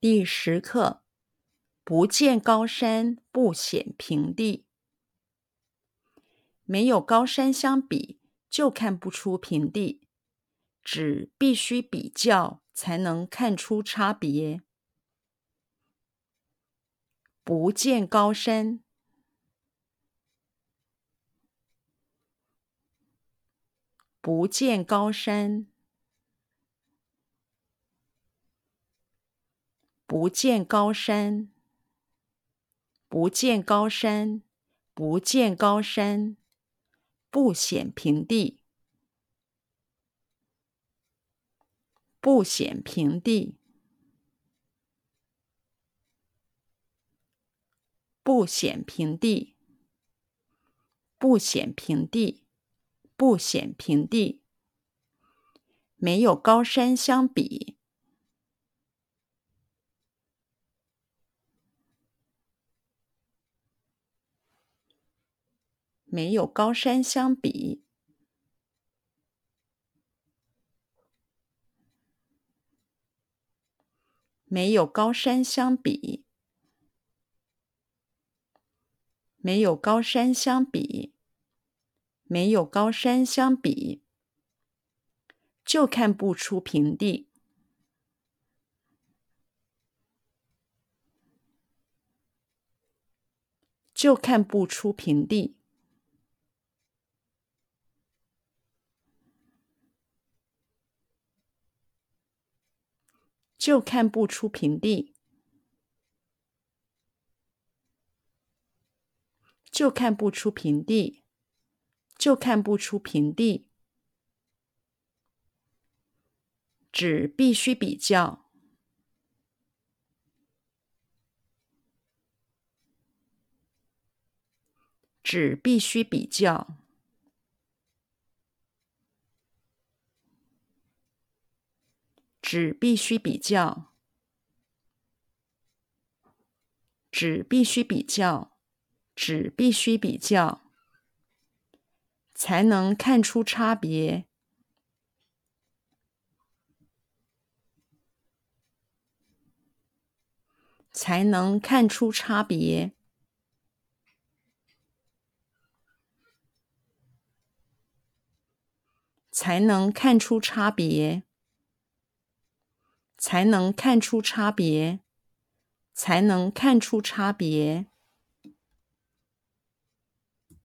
第十课：不见高山不显平地。没有高山相比，就看不出平地。只必须比较，才能看出差别。不见高山，不见高山。不见高山，不见高山，不见高山，不显平地，不显平地，不显平地，不显平地，不显平地，没有高山相比。没有高山相比，没有高山相比，没有高山相比，没有高山相比，就看不出平地，就看不出平地。就看不出平地，就看不出平地，就看不出平地。只必须比较，只必须比较。只必须比较，只必须比较，只必须比较，才能看出差别，才能看出差别，才能看出差别。才能看出差别，才能看出差别。